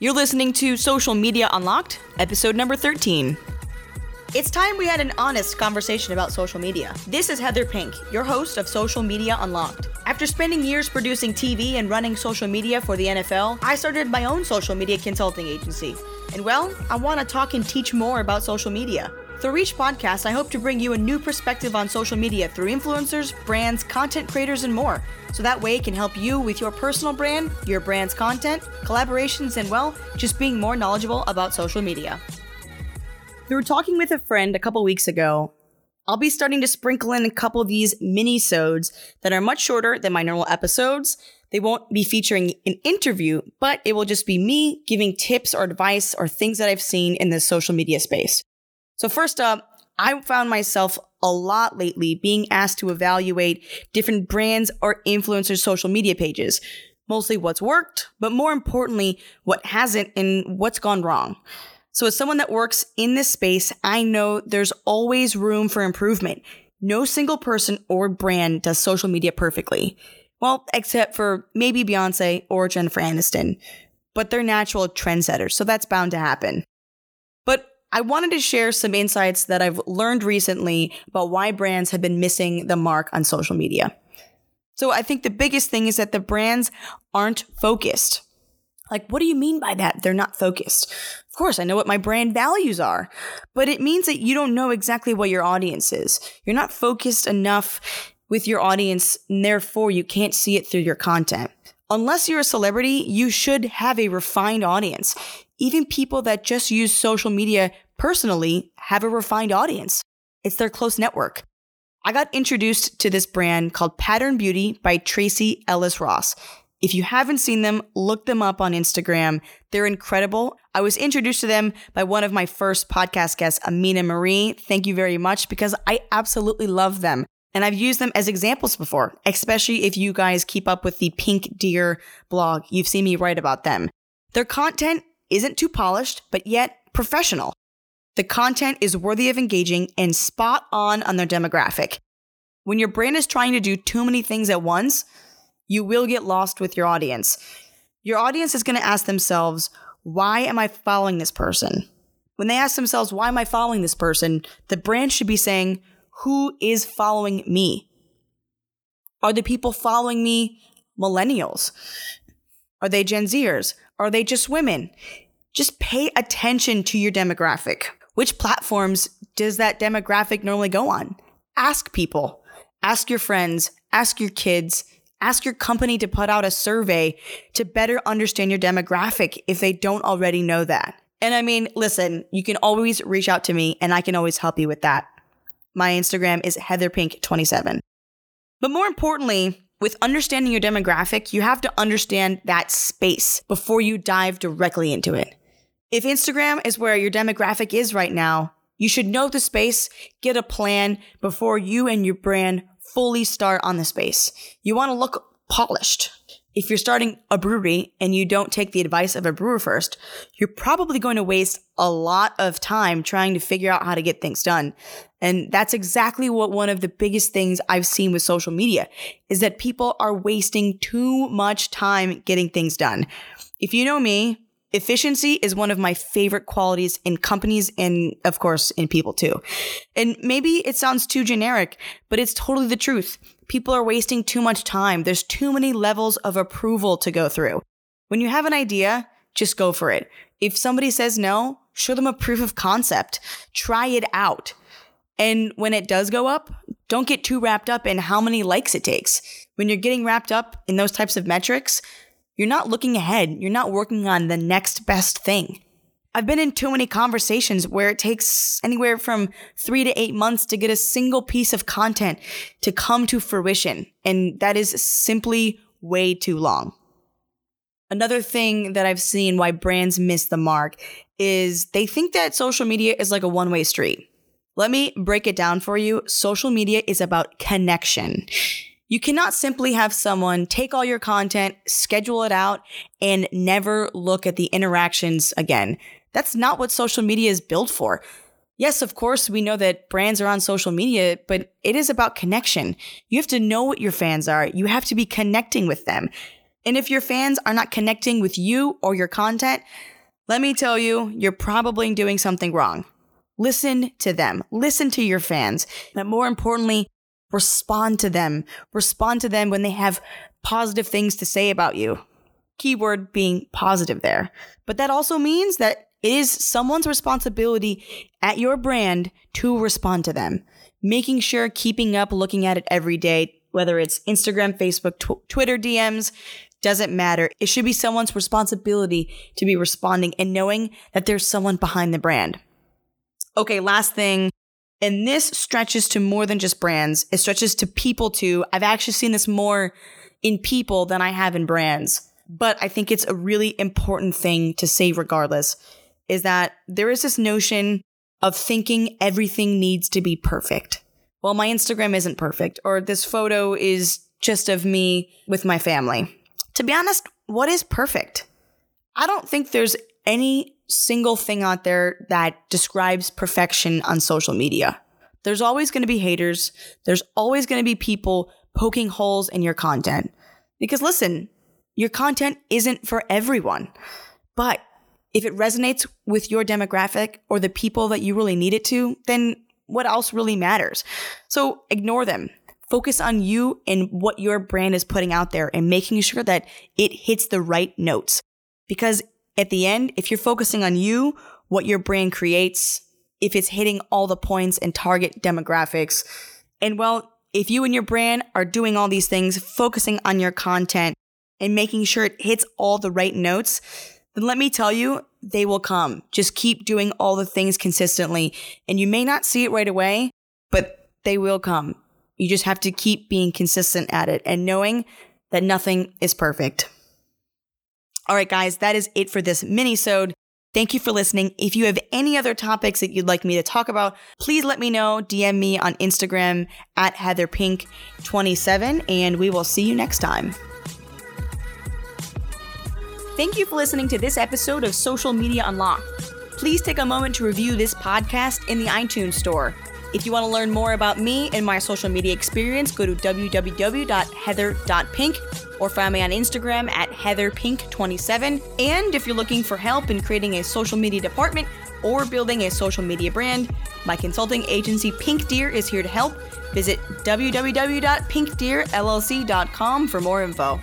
You're listening to Social Media Unlocked, episode number 13. It's time we had an honest conversation about social media. This is Heather Pink, your host of Social Media Unlocked. After spending years producing TV and running social media for the NFL, I started my own social media consulting agency. And well, I want to talk and teach more about social media. Through each podcast, I hope to bring you a new perspective on social media through influencers, brands, content creators, and more. So that way it can help you with your personal brand, your brand's content, collaborations, and well, just being more knowledgeable about social media. Through talking with a friend a couple weeks ago. I'll be starting to sprinkle in a couple of these mini-sodes that are much shorter than my normal episodes. They won't be featuring an interview, but it will just be me giving tips or advice or things that I've seen in the social media space. So first up, I found myself a lot lately being asked to evaluate different brands or influencers' social media pages. Mostly what's worked, but more importantly, what hasn't and what's gone wrong. So, as someone that works in this space, I know there's always room for improvement. No single person or brand does social media perfectly. Well, except for maybe Beyonce or Jennifer Aniston, but they're natural trendsetters, so that's bound to happen. But I wanted to share some insights that I've learned recently about why brands have been missing the mark on social media. So I think the biggest thing is that the brands aren't focused. Like, what do you mean by that? They're not focused Of course, I know what my brand values are, but it means that you don't know exactly what your audience is. You're not focused enough with your audience, and therefore you can't see it through your content. Unless you're a celebrity, you should have a refined audience. Even people that just use social media personally have a refined audience. It's their close network. I got introduced to this brand called Pattern Beauty by Tracee Ellis Ross. If you haven't seen them, look them up on Instagram. They're incredible. I was introduced to them by one of my first podcast guests, Amina Marie. Thank you very much because I absolutely love them. And I've used them as examples before, especially if you guys keep up with the Pink Deer blog. You've seen me write about them. Their content isn't too polished, but yet professional. The content is worthy of engaging and spot on on their demographic. When your brand is trying to do too many things at once, you will get lost with your audience. Your audience is going to ask themselves, why am I following this person? When they ask themselves, why am I following this person? The brand should be saying, who is following me? Are the people following me millennials? Are they Gen Zers? Are they just women? Just pay attention to your demographic. Which platforms does that demographic normally go on? Ask people, ask your friends, ask your kids, Ask your company to put out a survey to better understand your demographic if they don't already know that. And I mean, listen, you can always reach out to me and I can always help you with that. My Instagram is heatherpink27. But more importantly, with understanding your demographic, you have to understand that space before you dive directly into it. If Instagram is where your demographic is right now, you should know the space, get a plan before you and your brand fully start on the space. You want to look polished. If you're starting a brewery and you don't take the advice of a brewer first, you're probably going to waste a lot of time trying to figure out how to get things done. And that's exactly what one of the biggest things I've seen with social media is that people are wasting too much time getting things done. If you know me, Efficiency is one of my favorite qualities in companies and, of course, in people too. And maybe it sounds too generic, but it's totally the truth. People are wasting too much time. There's too many levels of approval to go through. When you have an idea, just go for it. If somebody says no, show them a proof of concept. Try it out. And when it does go up, don't get too wrapped up in how many likes it takes. When you're getting wrapped up in those types of metrics, you're not looking ahead. You're not working on the next best thing. I've been in too many conversations where it takes anywhere from three to eight months to get a single piece of content to come to fruition. And that is simply way too long. Another thing that I've seen why brands miss the mark is they think that social media is like a one way street. Let me break it down for you. Social media is about connection. You cannot simply have someone take all your content, schedule it out, and never look at the interactions again. That's not what social media is built for. Yes, of course, we know that brands are on social media, but it is about connection. You have to know what your fans are. You have to be connecting with them. And if your fans are not connecting with you or your content, let me tell you, you're probably doing something wrong. Listen to them. Listen to your fans. But more importantly, respond to them. Respond to them when they have positive things to say about you. Keyword being positive there. But that also means that it is someone's responsibility at your brand to respond to them. Making sure keeping up, looking at it every day, whether it's Instagram, Facebook, tw- Twitter DMs, doesn't matter. It should be someone's responsibility to be responding and knowing that there's someone behind the brand. Okay, last thing. And this stretches to more than just brands. It stretches to people too. I've actually seen this more in people than I have in brands. But I think it's a really important thing to say regardless is that there is this notion of thinking everything needs to be perfect. Well, my Instagram isn't perfect, or this photo is just of me with my family. To be honest, what is perfect? I don't think there's any single thing out there that describes perfection on social media. There's always going to be haters. There's always going to be people poking holes in your content. Because listen, your content isn't for everyone. But if it resonates with your demographic or the people that you really need it to, then what else really matters? So ignore them. Focus on you and what your brand is putting out there and making sure that it hits the right notes. Because at the end, if you're focusing on you, what your brand creates, if it's hitting all the points and target demographics, and well, if you and your brand are doing all these things, focusing on your content and making sure it hits all the right notes, then let me tell you, they will come. Just keep doing all the things consistently. And you may not see it right away, but they will come. You just have to keep being consistent at it and knowing that nothing is perfect. All right, guys, that is it for this mini-sode. Thank you for listening. If you have any other topics that you'd like me to talk about, please let me know. DM me on Instagram at HeatherPink27, and we will see you next time. Thank you for listening to this episode of Social Media Unlocked. Please take a moment to review this podcast in the iTunes Store. If you want to learn more about me and my social media experience, go to www.heather.pink or find me on Instagram at heatherpink27. And if you're looking for help in creating a social media department or building a social media brand, my consulting agency Pink Deer is here to help. Visit www.pinkdeerllc.com for more info.